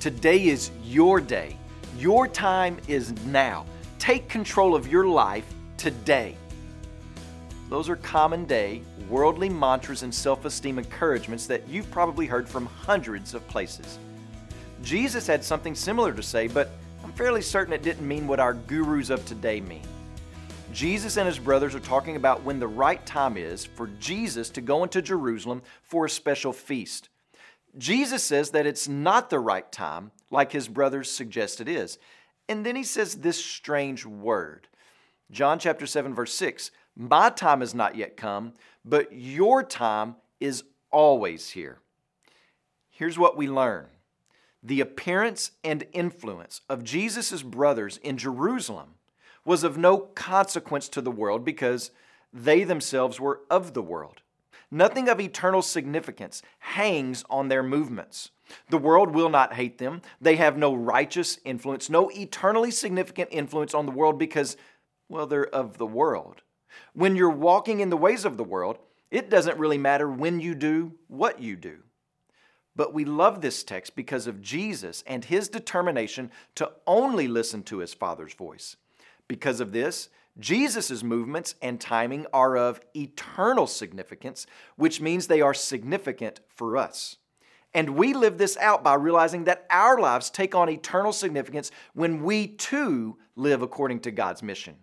Today is your day. Your time is now. Take control of your life today. Those are common day, worldly mantras and self esteem encouragements that you've probably heard from hundreds of places. Jesus had something similar to say, but I'm fairly certain it didn't mean what our gurus of today mean. Jesus and his brothers are talking about when the right time is for Jesus to go into Jerusalem for a special feast. Jesus says that it's not the right time, like his brothers suggest it is. And then he says this strange word. John chapter 7, verse 6 My time has not yet come, but your time is always here. Here's what we learn the appearance and influence of Jesus' brothers in Jerusalem was of no consequence to the world because they themselves were of the world. Nothing of eternal significance hangs on their movements. The world will not hate them. They have no righteous influence, no eternally significant influence on the world because, well, they're of the world. When you're walking in the ways of the world, it doesn't really matter when you do what you do. But we love this text because of Jesus and his determination to only listen to his Father's voice. Because of this, Jesus' movements and timing are of eternal significance, which means they are significant for us. And we live this out by realizing that our lives take on eternal significance when we too live according to God's mission.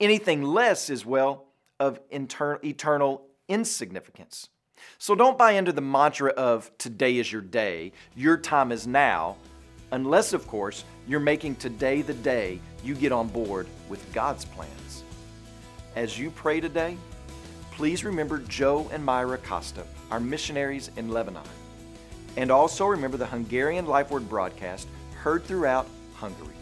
Anything less is, well, of inter- eternal insignificance. So don't buy into the mantra of today is your day, your time is now, unless, of course, you're making today the day you get on board with God's plans. As you pray today, please remember Joe and Myra Costa, our missionaries in Lebanon. And also remember the Hungarian Life Word broadcast heard throughout Hungary.